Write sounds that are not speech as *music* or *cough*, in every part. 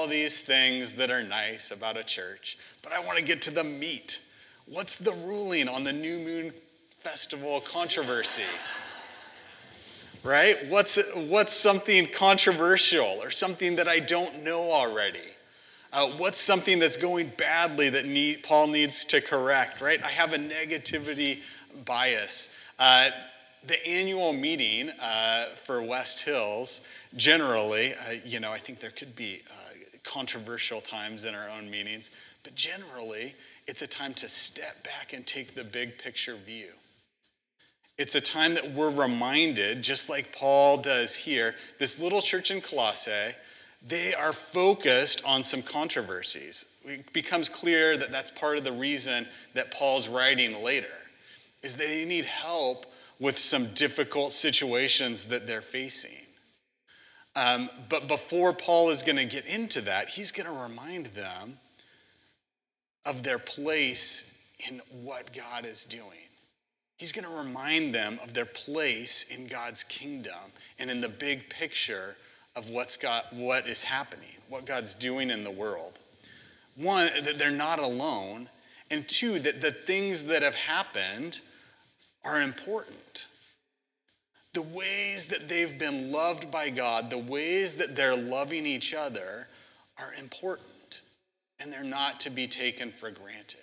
all these things that are nice about a church, but I want to get to the meat. What's the ruling on the New Moon Festival controversy? right? What's, what's something controversial or something that I don't know already? Uh, what's something that's going badly that need, Paul needs to correct, right? I have a negativity bias. Uh, the annual meeting uh, for West Hills, generally, uh, you know, I think there could be uh, controversial times in our own meetings, but generally, it's a time to step back and take the big picture view. It's a time that we're reminded, just like Paul does here, this little church in Colossae, they are focused on some controversies. It becomes clear that that's part of the reason that Paul's writing later, is they need help with some difficult situations that they're facing. Um, but before Paul is going to get into that, he's going to remind them of their place in what God is doing. He's going to remind them of their place in God's kingdom and in the big picture of what's got, what is happening, what God's doing in the world. One, that they're not alone, and two, that the things that have happened are important. The ways that they've been loved by God, the ways that they're loving each other are important, and they're not to be taken for granted.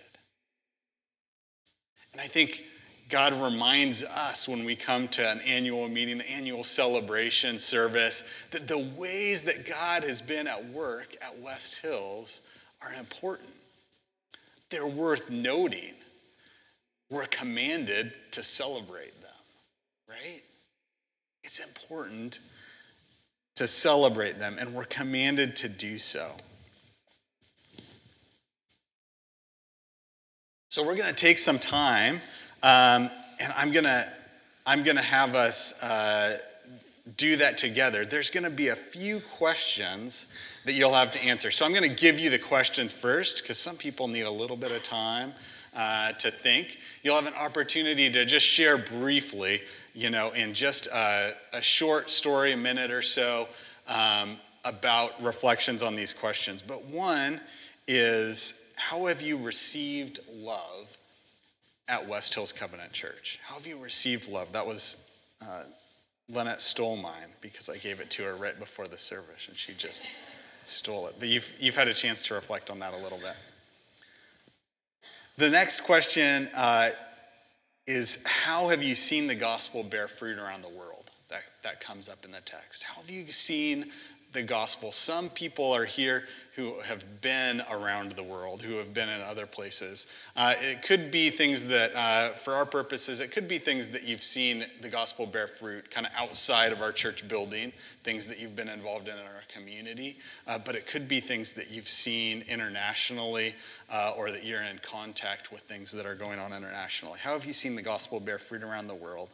And I think God reminds us when we come to an annual meeting, an annual celebration service, that the ways that God has been at work at West Hills are important. They're worth noting. We're commanded to celebrate them, right? It's important to celebrate them, and we're commanded to do so. So, we're going to take some time um, and I'm going to I'm going to have us uh, do that together. There's going to be a few questions that you'll have to answer. So I'm going to give you the questions first because some people need a little bit of time uh, to think. You'll have an opportunity to just share briefly, you know, in just a, a short story, a minute or so, um, about reflections on these questions. But one is how have you received love at West Hills Covenant Church? How have you received love? That was uh, Lynette stole mine because I gave it to her right before the service, and she just stole it. But you've, you've had a chance to reflect on that a little bit. The next question uh, is How have you seen the gospel bear fruit around the world? That, that comes up in the text. How have you seen the gospel. Some people are here who have been around the world, who have been in other places. Uh, it could be things that, uh, for our purposes, it could be things that you've seen the gospel bear fruit kind of outside of our church building, things that you've been involved in in our community. Uh, but it could be things that you've seen internationally uh, or that you're in contact with things that are going on internationally. How have you seen the gospel bear fruit around the world?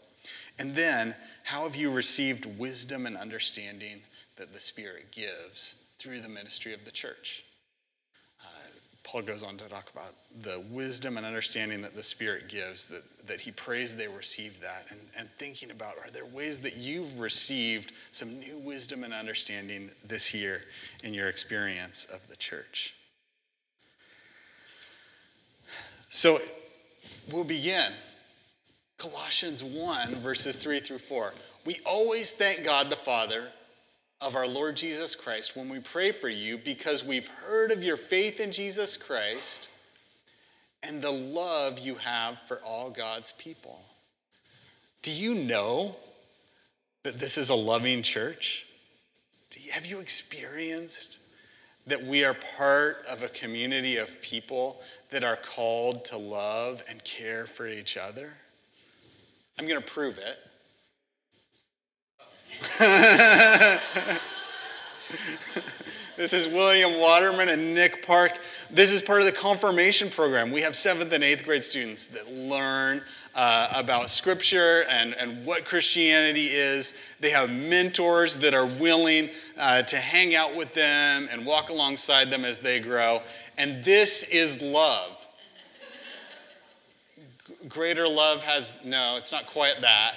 And then, how have you received wisdom and understanding that the Spirit gives through the ministry of the church. Uh, Paul goes on to talk about the wisdom and understanding that the Spirit gives, that, that he prays they receive that, and, and thinking about are there ways that you've received some new wisdom and understanding this year in your experience of the church? So we'll begin. Colossians 1, verses 3 through 4. We always thank God the Father of our Lord Jesus Christ when we pray for you because we've heard of your faith in Jesus Christ and the love you have for all God's people. Do you know that this is a loving church? You, have you experienced that we are part of a community of people that are called to love and care for each other? I'm going to prove it. *laughs* this is William Waterman and Nick Park. This is part of the confirmation program. We have seventh and eighth grade students that learn uh, about Scripture and, and what Christianity is. They have mentors that are willing uh, to hang out with them and walk alongside them as they grow. And this is love. Greater love has, no, it's not quite that.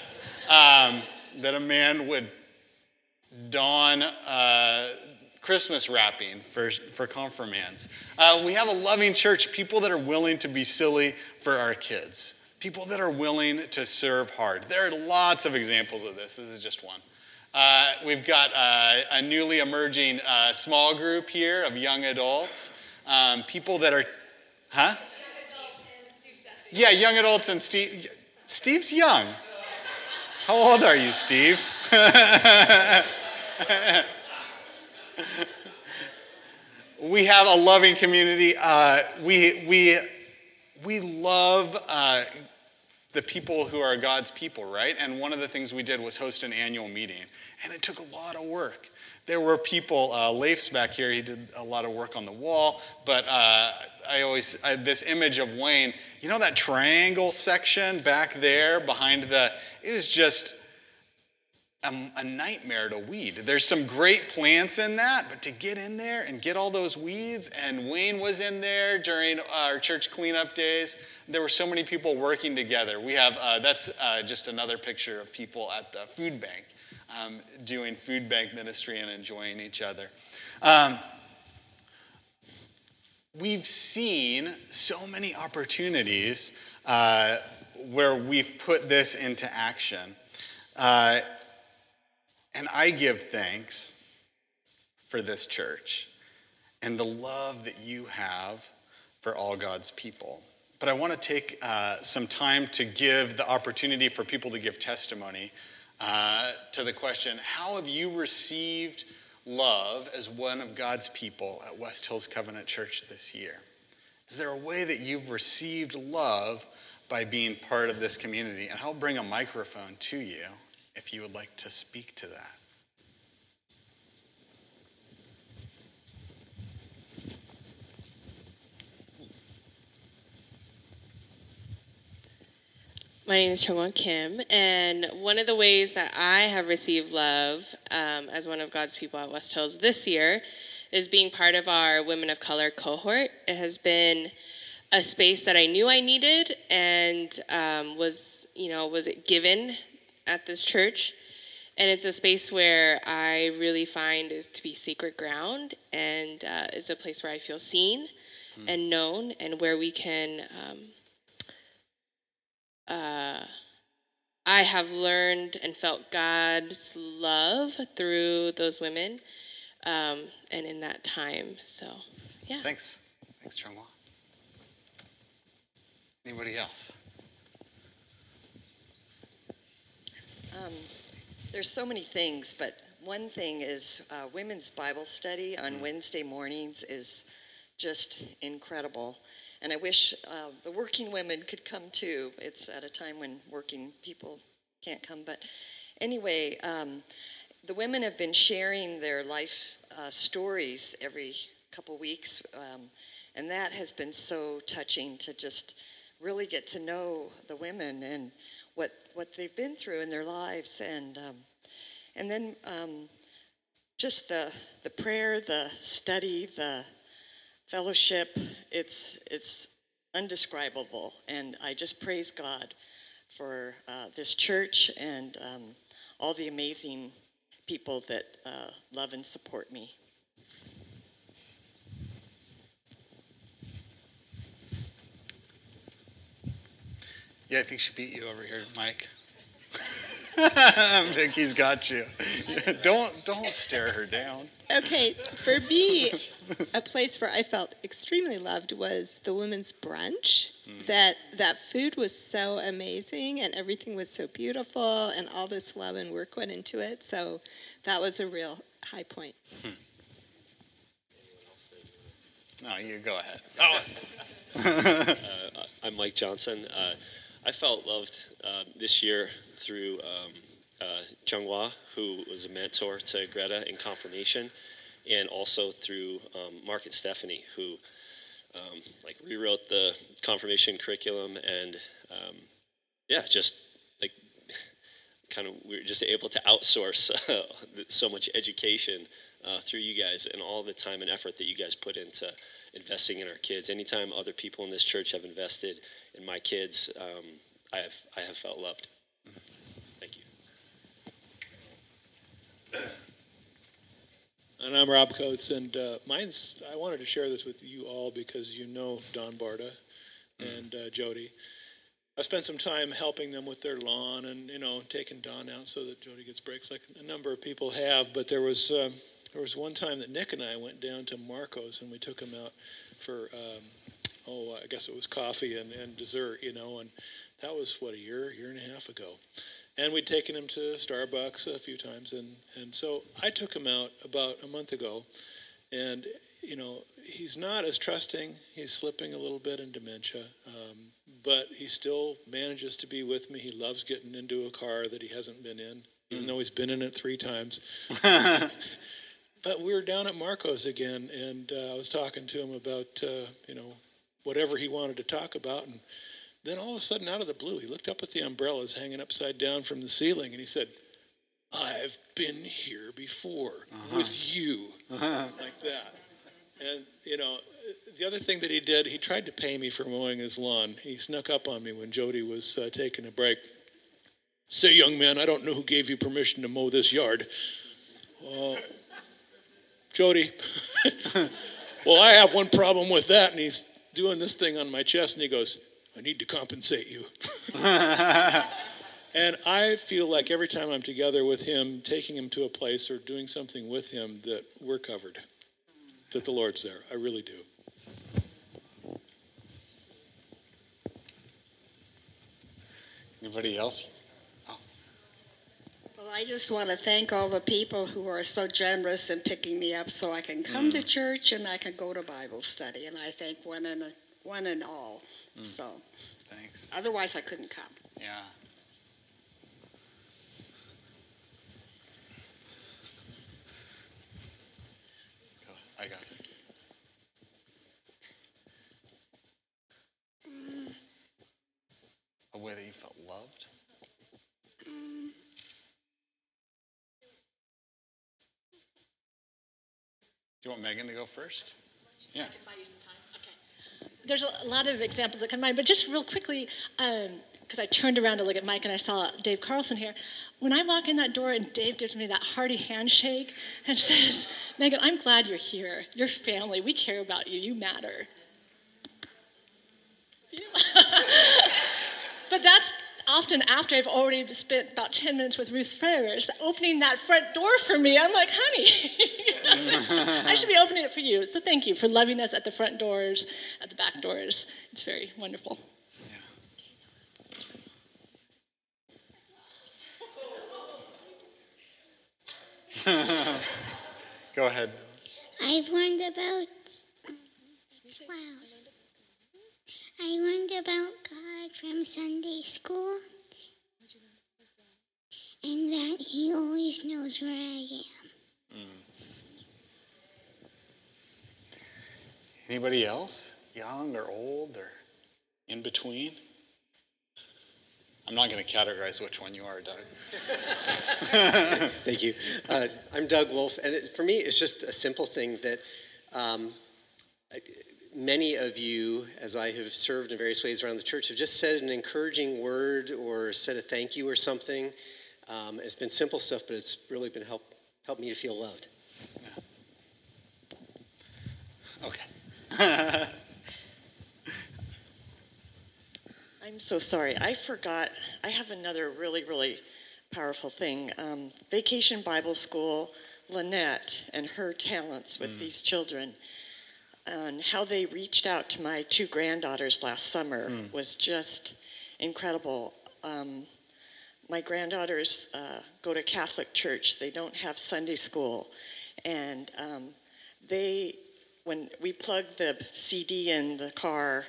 Um, that a man would don uh, Christmas wrapping for, for confirmands. Uh, we have a loving church, people that are willing to be silly for our kids, people that are willing to serve hard. There are lots of examples of this. This is just one. Uh, we've got uh, a newly emerging uh, small group here of young adults, um, people that are, huh? Yeah, young adults and Steve. Steve's young. How old are you, Steve? *laughs* we have a loving community. Uh, we, we, we love uh, the people who are God's people, right? And one of the things we did was host an annual meeting. And it took a lot of work. There were people, uh, Leif's back here, he did a lot of work on the wall. But uh, I always, I, this image of Wayne, you know that triangle section back there behind the, it was just a, a, nightmare to weed. There's some great plants in that, but to get in there and get all those weeds, and Wayne was in there during our church cleanup days. There were so many people working together. We have, uh, that's uh, just another picture of people at the food bank um, doing food bank ministry and enjoying each other. Um, we've seen so many opportunities uh, where we've put this into action. Uh, and I give thanks for this church and the love that you have for all God's people. But I want to take uh, some time to give the opportunity for people to give testimony uh, to the question How have you received love as one of God's people at West Hills Covenant Church this year? Is there a way that you've received love by being part of this community? And I'll bring a microphone to you if you would like to speak to that. My name is Chungwon Kim, and one of the ways that I have received love um, as one of God's people at West Hills this year is being part of our Women of Color cohort. It has been a space that I knew I needed and um, was, you know, was given at this church. And it's a space where I really find is to be sacred ground, and uh, it's a place where I feel seen mm. and known, and where we can. Um, uh, I have learned and felt God's love through those women um, and in that time. So, yeah. Thanks. Thanks, Chungwa. Anybody else? Um, there's so many things, but one thing is uh, women's Bible study on mm. Wednesday mornings is just incredible. And I wish uh, the working women could come too. It's at a time when working people can't come. But anyway, um, the women have been sharing their life uh, stories every couple weeks. Um, and that has been so touching to just really get to know the women and what, what they've been through in their lives. And, um, and then um, just the, the prayer, the study, the fellowship, it's, it's undescribable. And I just praise God for uh, this church and um, all the amazing people that uh, love and support me. Yeah, I think she beat you over here, Mike. *laughs* Vicky's got you. *laughs* don't don't stare her down. Okay, for me, a place where I felt extremely loved was the women's brunch. Mm. That that food was so amazing and everything was so beautiful and all this love and work went into it. So that was a real high point. Hmm. No, you go ahead. Oh. *laughs* uh, I'm Mike Johnson. Uh, I felt loved uh, this year through um, uh, who was a mentor to Greta in confirmation, and also through um, Mark and Stephanie, who um, like rewrote the confirmation curriculum, and um, yeah, just like *laughs* kind of we are just able to outsource uh, *laughs* so much education uh, through you guys and all the time and effort that you guys put into investing in our kids. Anytime other people in this church have invested in my kids, um, I have I have felt loved. Thank you. *clears throat* And I'm Rob Coates, and uh, mine's. I wanted to share this with you all because you know Don Barta and uh, Jody. I spent some time helping them with their lawn and you know taking Don out so that Jody gets breaks, like a number of people have. But there was um, there was one time that Nick and I went down to Marcos and we took him out for um, oh I guess it was coffee and, and dessert, you know, and that was what a year year and a half ago. And we'd taken him to Starbucks a few times, and, and so I took him out about a month ago, and you know he's not as trusting. He's slipping a little bit in dementia, um, but he still manages to be with me. He loves getting into a car that he hasn't been in, even mm. though he's been in it three times. *laughs* but we were down at Marcos again, and uh, I was talking to him about uh, you know whatever he wanted to talk about, and then all of a sudden, out of the blue, he looked up at the umbrellas hanging upside down from the ceiling and he said, I've been here before uh-huh. with you, *laughs* uh-huh. like that. And, you know, the other thing that he did, he tried to pay me for mowing his lawn. He snuck up on me when Jody was uh, taking a break. Say, young man, I don't know who gave you permission to mow this yard. Uh, Jody, *laughs* well, I have one problem with that. And he's doing this thing on my chest, and he goes, I need to compensate you. *laughs* and I feel like every time I'm together with him, taking him to a place or doing something with him, that we're covered, that the Lord's there. I really do. Anybody else? Well, I just want to thank all the people who are so generous in picking me up so I can come mm. to church and I can go to Bible study. And I thank one and, one and all. Mm. So, thanks. Otherwise, I couldn't come. Yeah. I got it. A way that you felt loved? You want Megan to go first? Yeah there's a lot of examples that come to mind, but just real quickly, because um, I turned around to look at Mike and I saw Dave Carlson here. When I walk in that door and Dave gives me that hearty handshake and *laughs* says, Megan, I'm glad you're here. You're family. We care about you. You matter. *laughs* *laughs* but that's often after I've already spent about 10 minutes with Ruth Ferris opening that front door for me. I'm like, honey, *laughs* I should be opening it for you. So thank you for loving us at the front doors, at the back doors. It's very wonderful. Yeah. *laughs* Go ahead. I've learned about. Wow. I learned about God from Sunday school. And that He always knows where I am. Mm. Anybody else? Young or old or in between? I'm not going to categorize which one you are, Doug. Thank you. Uh, I'm Doug Wolf, and it, for me, it's just a simple thing that um, many of you, as I have served in various ways around the church, have just said an encouraging word or said a thank you or something. Um, it's been simple stuff, but it's really been help helped me to feel loved. Yeah. Okay. *laughs* I'm so sorry. I forgot. I have another really, really powerful thing. Um, Vacation Bible School, Lynette and her talents with mm. these children and how they reached out to my two granddaughters last summer mm. was just incredible. Um, my granddaughters uh, go to Catholic church. They don't have Sunday school, and um, they, when we plug the CD in the car,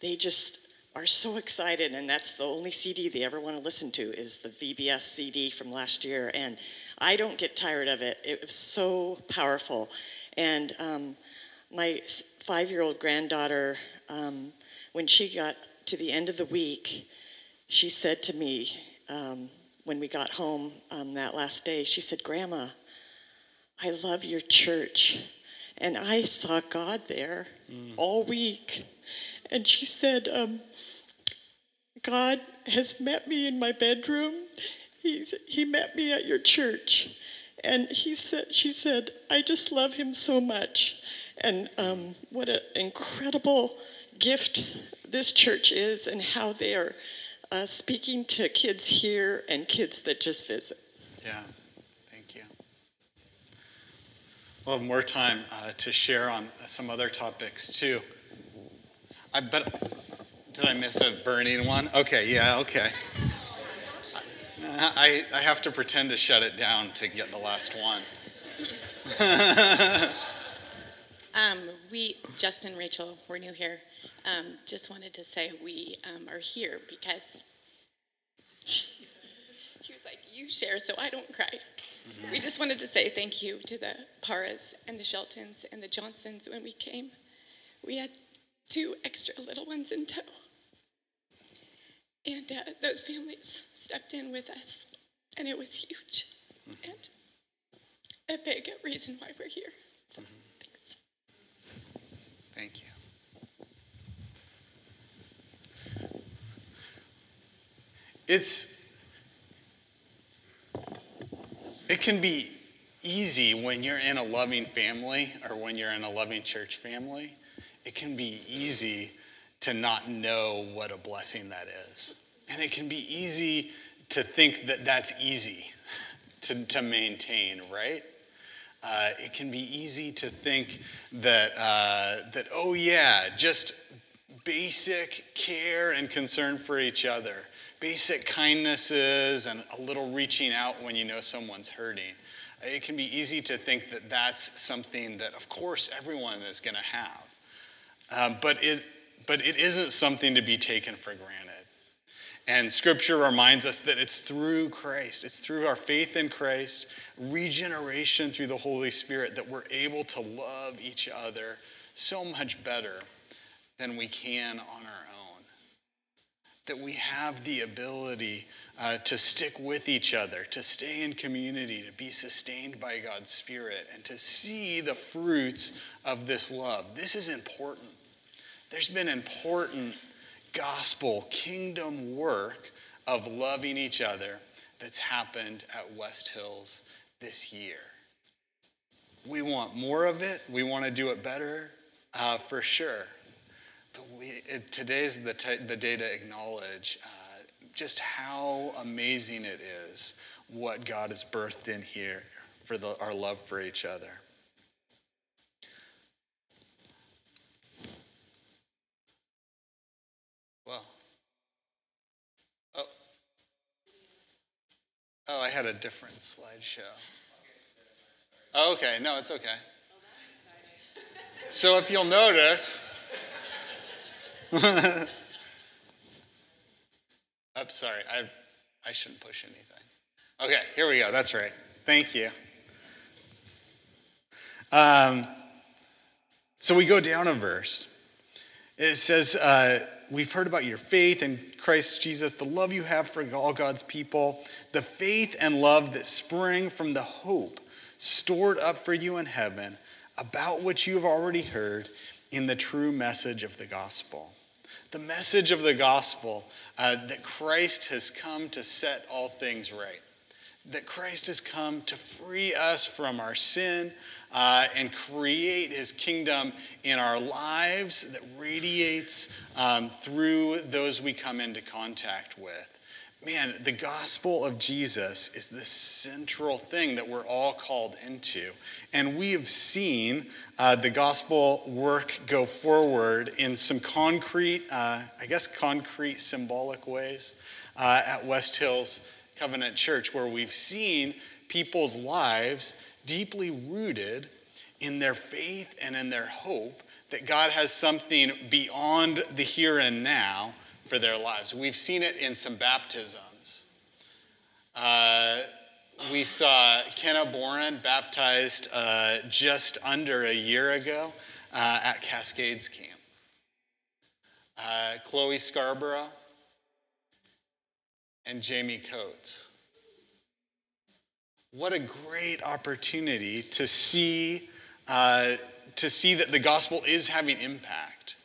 they just are so excited, and that's the only CD they ever want to listen to is the VBS CD from last year, and I don't get tired of it. It was so powerful, and um, my five year old granddaughter, um, when she got to the end of the week, she said to me, um, when we got home um, that last day, she said, Grandma, I love your church. And I saw God there mm. all week. And she said, um, God has met me in my bedroom. He's, he met me at your church. And he said, she said, I just love him so much. And um, what an incredible gift this church is, and how they are uh, speaking to kids here and kids that just visit. Yeah, thank you. We'll have more time uh, to share on some other topics too. I. Did I miss a burning one? Okay, yeah, okay. I, I have to pretend to shut it down to get the last one. *laughs* um, we, Justin, Rachel, we're new here. Um, just wanted to say we um, are here because he was like, You share so I don't cry. Mm-hmm. We just wanted to say thank you to the Paras and the Sheltons and the Johnsons when we came. We had two extra little ones in tow. And uh, those families stepped in with us, and it was huge. Mm-hmm. And a big reason why we're here. So, mm-hmm. Thank you. It's it can be easy when you're in a loving family or when you're in a loving church family. It can be easy to not know what a blessing that is. And it can be easy to think that that's easy *laughs* to, to maintain, right? Uh, it can be easy to think that, uh, that, oh, yeah, just basic care and concern for each other basic kindnesses and a little reaching out when you know someone's hurting. It can be easy to think that that's something that, of course, everyone is going to have. Um, but, it, but it isn't something to be taken for granted. And scripture reminds us that it's through Christ, it's through our faith in Christ, regeneration through the Holy Spirit, that we're able to love each other so much better than we can on our own that we have the ability uh, to stick with each other, to stay in community, to be sustained by God's Spirit, and to see the fruits of this love. This is important. There's been important gospel, kingdom work of loving each other that's happened at West Hills this year. We want more of it, we want to do it better, uh, for sure we, it, today's the, t- the day to acknowledge uh, just how amazing it is what God has birthed in here for the, our love for each other. Well, oh, oh, I had a different slideshow. Oh, okay, no, it's okay. So if you'll notice, *laughs* I'm sorry. I, I shouldn't push anything. Okay, here we go. That's right. Thank you. Um, so we go down a verse. It says, uh, We've heard about your faith in Christ Jesus, the love you have for all God's people, the faith and love that spring from the hope stored up for you in heaven, about which you have already heard in the true message of the gospel the message of the gospel uh, that Christ has come to set all things right. That Christ has come to free us from our sin uh, and create his kingdom in our lives that radiates um, through those we come into contact with man, the gospel of Jesus is the central thing that we're all called into. And we have seen uh, the gospel work go forward in some concrete, uh, I guess, concrete symbolic ways uh, at West Hills Covenant Church, where we've seen people's lives deeply rooted in their faith and in their hope that God has something beyond the here and now for their lives. We've seen it in some baptisms. Uh, we saw Kenna Boren baptized uh, just under a year ago uh, at Cascades Camp. Uh, Chloe Scarborough and Jamie Coates. What a great opportunity to see, uh, to see that the gospel is having impact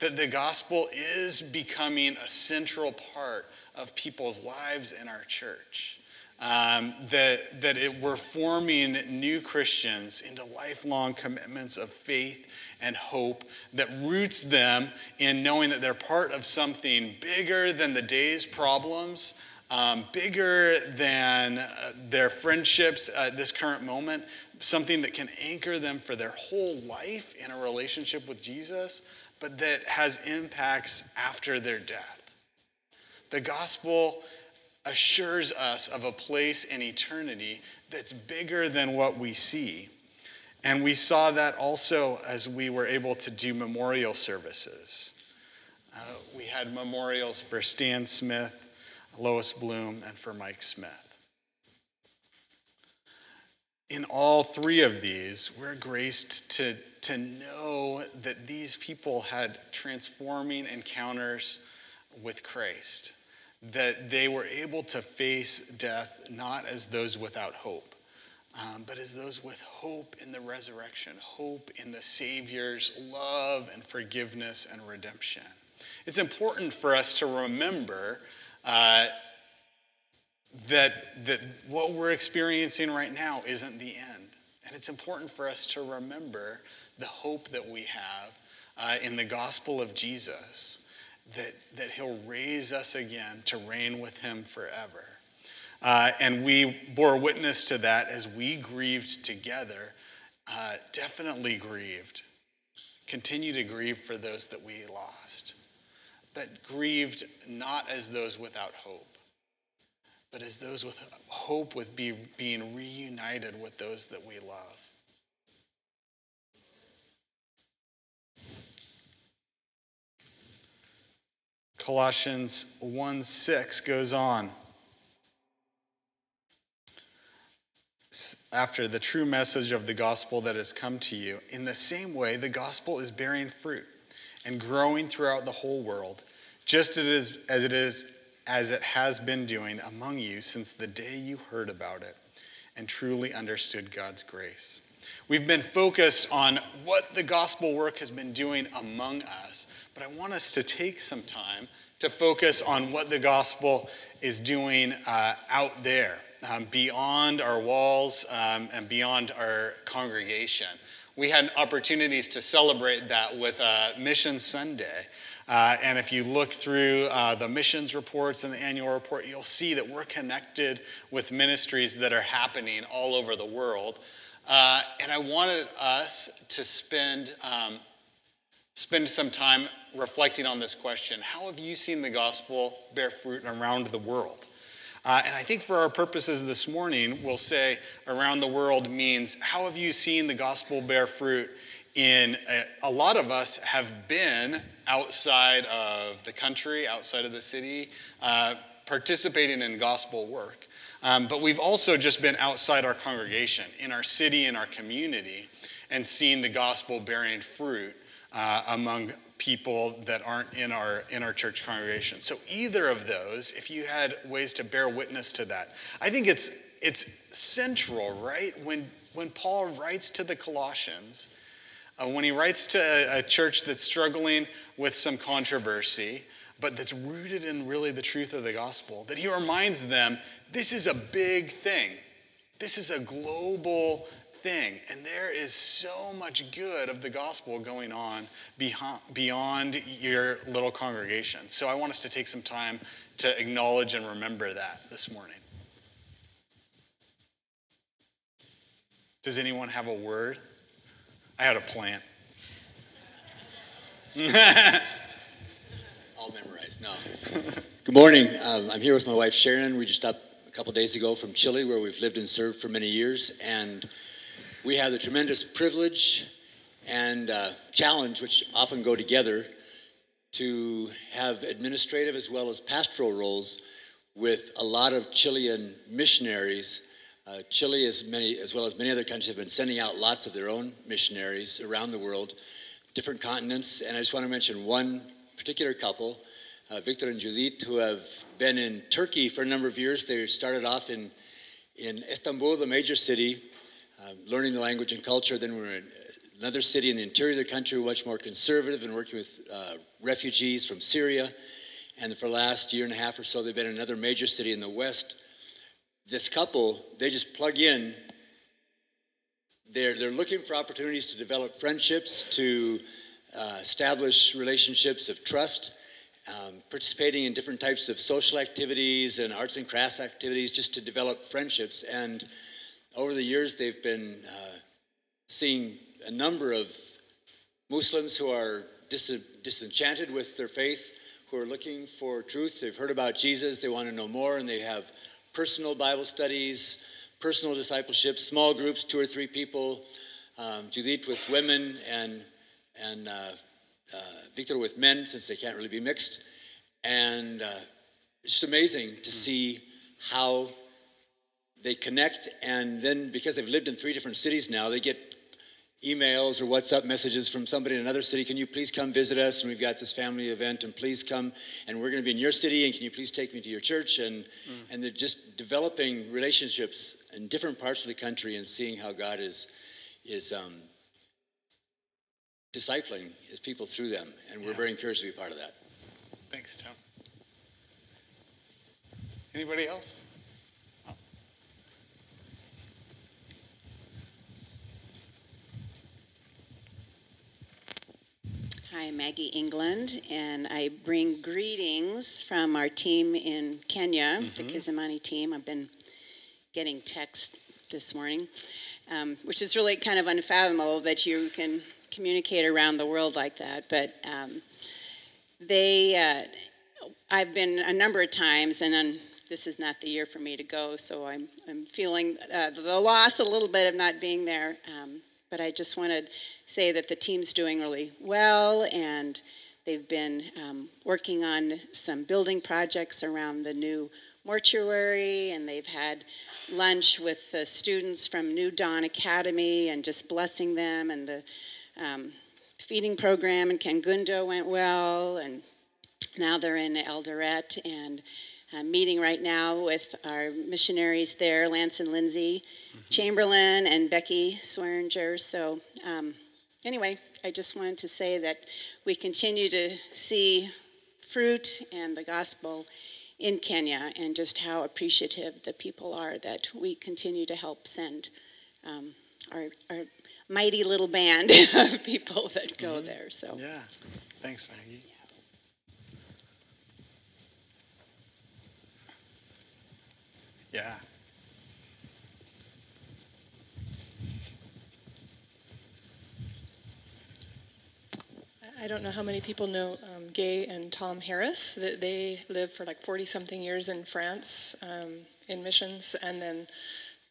that the gospel is becoming a central part of people's lives in our church. Um, that that it, we're forming new Christians into lifelong commitments of faith and hope that roots them in knowing that they're part of something bigger than the day's problems, um, bigger than uh, their friendships at this current moment, something that can anchor them for their whole life in a relationship with Jesus, but that has impacts after their death. The gospel assures us of a place in eternity that's bigger than what we see. And we saw that also as we were able to do memorial services. Uh, we had memorials for Stan Smith, Lois Bloom, and for Mike Smith. In all three of these, we're graced to, to know that these people had transforming encounters with Christ, that they were able to face death not as those without hope, um, but as those with hope in the resurrection, hope in the Savior's love and forgiveness and redemption. It's important for us to remember uh, that, that what we're experiencing right now isn't the end. And it's important for us to remember the hope that we have uh, in the gospel of Jesus, that, that he'll raise us again to reign with him forever. Uh, and we bore witness to that as we grieved together, uh, definitely grieved. Continue to grieve for those that we lost, but grieved not as those without hope but as those with hope with be, being reunited with those that we love. Colossians 1 6 goes on. After the true message of the gospel that has come to you, in the same way, the gospel is bearing fruit and growing throughout the whole world, just as it is, as it is as it has been doing among you since the day you heard about it and truly understood God's grace. We've been focused on what the gospel work has been doing among us, but I want us to take some time to focus on what the gospel is doing uh, out there, um, beyond our walls um, and beyond our congregation. We had opportunities to celebrate that with uh, Mission Sunday. Uh, and if you look through uh, the missions reports and the annual report, you'll see that we're connected with ministries that are happening all over the world. Uh, and I wanted us to spend, um, spend some time reflecting on this question How have you seen the gospel bear fruit around the world? Uh, and I think for our purposes this morning, we'll say around the world means how have you seen the gospel bear fruit in a, a, lot of us have been outside of the country, outside of the city, uh, participating in gospel work. Um, but we've also just been outside our congregation, in our city, in our community, and seen the gospel bearing fruit uh, among people that aren't in our in our church congregation. So either of those, if you had ways to bear witness to that, I think it's it's central, right? When when Paul writes to the Colossians, uh, when he writes to a, a church that's struggling with some controversy, but that's rooted in really the truth of the gospel, that he reminds them this is a big thing. This is a global thing. And there is so much good of the gospel going on beyond your little congregation. So I want us to take some time to acknowledge and remember that this morning. Does anyone have a word? I had a plan. All *laughs* memorized. No. Good morning. Um, I'm here with my wife Sharon. We just stopped a couple days ago from Chile, where we've lived and served for many years, and we have the tremendous privilege and uh, challenge, which often go together, to have administrative as well as pastoral roles with a lot of Chilean missionaries uh, Chile, as, many, as well as many other countries, have been sending out lots of their own missionaries around the world, different continents. And I just want to mention one particular couple, uh, Victor and Judith, who have been in Turkey for a number of years. They started off in, in Istanbul, the major city, uh, learning the language and culture. Then we were in another city in the interior of the country, much more conservative, and working with uh, refugees from Syria. And for the last year and a half or so, they've been in another major city in the west this couple, they just plug in. They're, they're looking for opportunities to develop friendships, to uh, establish relationships of trust, um, participating in different types of social activities and arts and crafts activities just to develop friendships. And over the years, they've been uh, seeing a number of Muslims who are dis- disenchanted with their faith, who are looking for truth. They've heard about Jesus, they want to know more, and they have personal Bible studies, personal discipleship, small groups, two or three people, um, Judith with women, and, and uh, uh, Victor with men, since they can't really be mixed. And uh, it's amazing to see how they connect, and then because they've lived in three different cities now, they get emails or WhatsApp messages from somebody in another city. Can you please come visit us? And we've got this family event, and please come. And we're going to be in your city, and can you please take me to your church? And mm. and they're just developing relationships in different parts of the country and seeing how God is is um, discipling His people through them. And we're yeah. very encouraged to be part of that. Thanks, Tom. Anybody else? Hi, Maggie England, and I bring greetings from our team in Kenya, mm-hmm. the Kizimani team. I've been getting text this morning, um, which is really kind of unfathomable that you can communicate around the world like that. But um, they, uh, I've been a number of times, and on, this is not the year for me to go, so I'm, I'm feeling uh, the loss a little bit of not being there. Um, but I just want to say that the team's doing really well and they've been um, working on some building projects around the new mortuary and they've had lunch with the students from New Dawn Academy and just blessing them and the um, feeding program in Kangundo went well and now they're in Eldoret and meeting right now with our missionaries there, Lance and Lindsay mm-hmm. Chamberlain and Becky Swearinger. So, um, anyway, I just wanted to say that we continue to see fruit and the gospel in Kenya and just how appreciative the people are that we continue to help send um, our, our, mighty little band *laughs* of people that go mm-hmm. there. So, yeah. Thanks, Maggie. Yeah. I don't know how many people know um, Gay and Tom Harris. That they lived for like 40 something years in France um, in missions, and then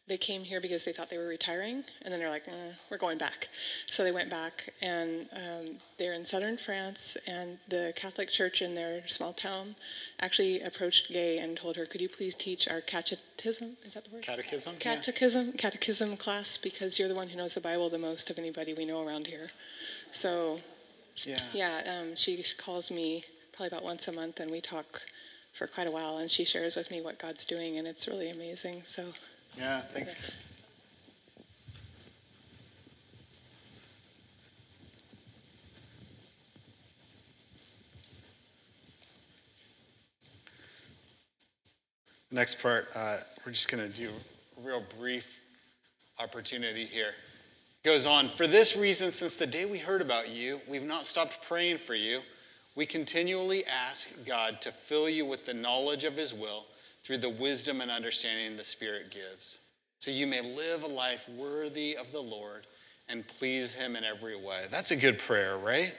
they came here because they thought they were retiring, and then they're like, eh, "We're going back." So they went back, and um, they're in southern France. And the Catholic Church in their small town actually approached Gay and told her, "Could you please teach our catechism? Is that the word? Catechism. Catechism. Yeah. Catechism class because you're the one who knows the Bible the most of anybody we know around here." So, yeah, yeah. Um, she calls me probably about once a month, and we talk for quite a while, and she shares with me what God's doing, and it's really amazing. So. Yeah, thanks. Next part, uh, we're just going to do a real brief opportunity here. Goes on, for this reason, since the day we heard about you, we've not stopped praying for you. We continually ask God to fill you with the knowledge of His will through the wisdom and understanding the Spirit gives, so you may live a life worthy of the Lord and please Him in every way. That's a good prayer, right?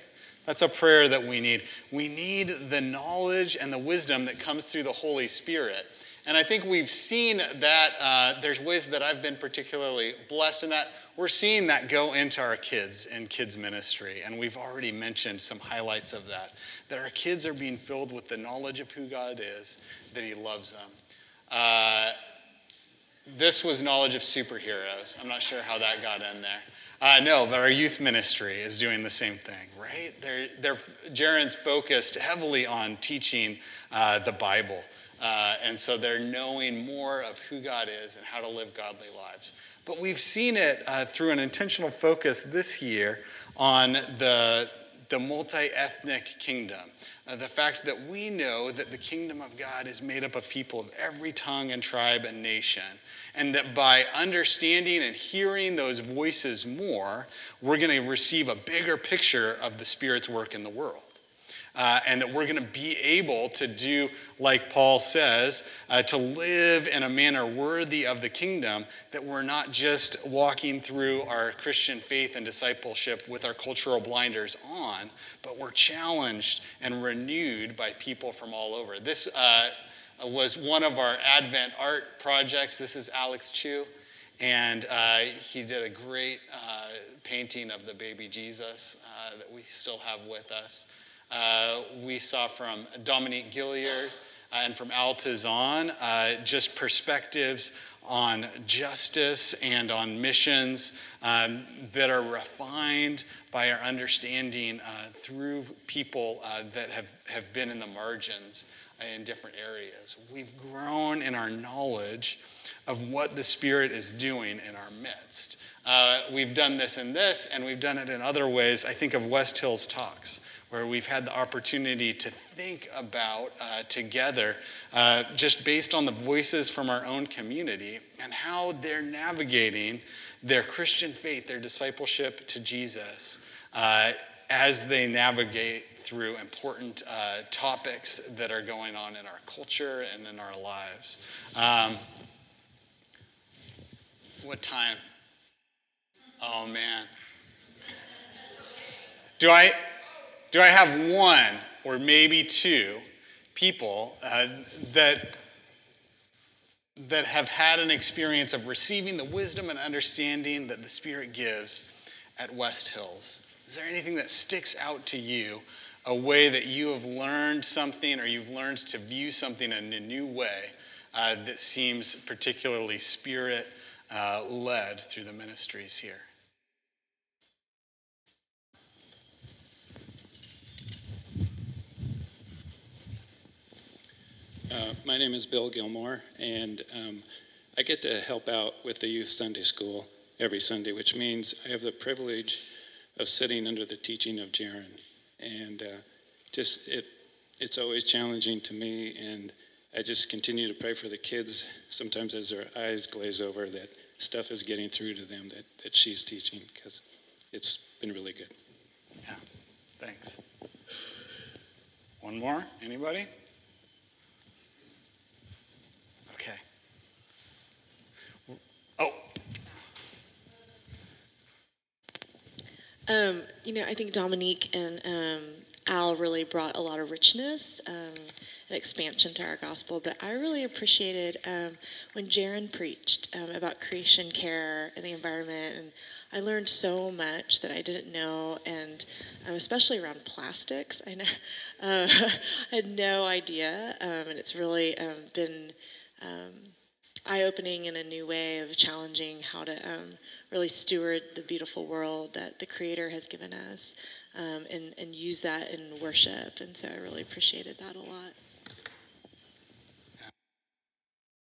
That's a prayer that we need. We need the knowledge and the wisdom that comes through the Holy Spirit. And I think we've seen that uh, there's ways that I've been particularly blessed in that. We're seeing that go into our kids and kids' ministry. And we've already mentioned some highlights of that. That our kids are being filled with the knowledge of who God is, that He loves them. Uh, this was knowledge of superheroes. I'm not sure how that got in there. Uh, no, but our youth ministry is doing the same thing, right? They're, they're, focused heavily on teaching uh, the Bible. Uh, and so they're knowing more of who God is and how to live godly lives. But we've seen it uh, through an intentional focus this year on the the multi ethnic kingdom. Uh, the fact that we know that the kingdom of God is made up of people of every tongue and tribe and nation. And that by understanding and hearing those voices more, we're going to receive a bigger picture of the Spirit's work in the world uh, and that we're going to be able to do, like Paul says, uh, to live in a manner worthy of the kingdom, that we're not just walking through our Christian faith and discipleship with our cultural blinders on, but we're challenged and renewed by people from all over. This uh, was one of our Advent art projects. This is Alex Chu. And uh, he did a great uh, painting of the baby Jesus uh, that we still have with us. Uh, we saw from Dominique Gilliard uh, and from Al Tizon uh, just perspectives on justice and on missions um, that are refined by our understanding uh, through people uh, that have, have been in the margins in different areas. We've grown in our knowledge of what the Spirit is doing in our midst. Uh, we've done this in this, and we've done it in other ways. I think of West Hills Talks where we've had the opportunity to think about uh, together, uh, just based on the voices from our own community and how they're navigating their Christian faith, their discipleship to Jesus, uh, as they navigate through important uh, topics that are going on in our culture and in our lives. Um, what time? Oh, man. Do I do I have one or maybe two people uh, that, that have had an experience of receiving the wisdom and understanding that the Spirit gives at West Hills? Is there anything that sticks out to you, a way that you have learned something or you've learned to view something in a new way uh, that seems particularly Spirit uh, led through the ministries here? Uh, my name is Bill Gilmore, and um, I get to help out with the youth Sunday school every Sunday, which means I have the privilege of sitting under the teaching of Jaron, and uh, just it it's always challenging to me, and I just continue to pray for the kids. Sometimes as their eyes glaze over, that stuff is getting through to them that that she's teaching because it's been really good. Yeah, thanks. One more, anybody? Oh. Um, you know, I think Dominique and um, Al really brought a lot of richness um, and expansion to our gospel. But I really appreciated um, when Jaron preached um, about creation care and the environment, and I learned so much that I didn't know, and um, especially around plastics. I know *laughs* uh, *laughs* I had no idea, and it's really been eye opening in a new way of challenging how to um, really steward the beautiful world that the Creator has given us um, and, and use that in worship. And so I really appreciated that a lot.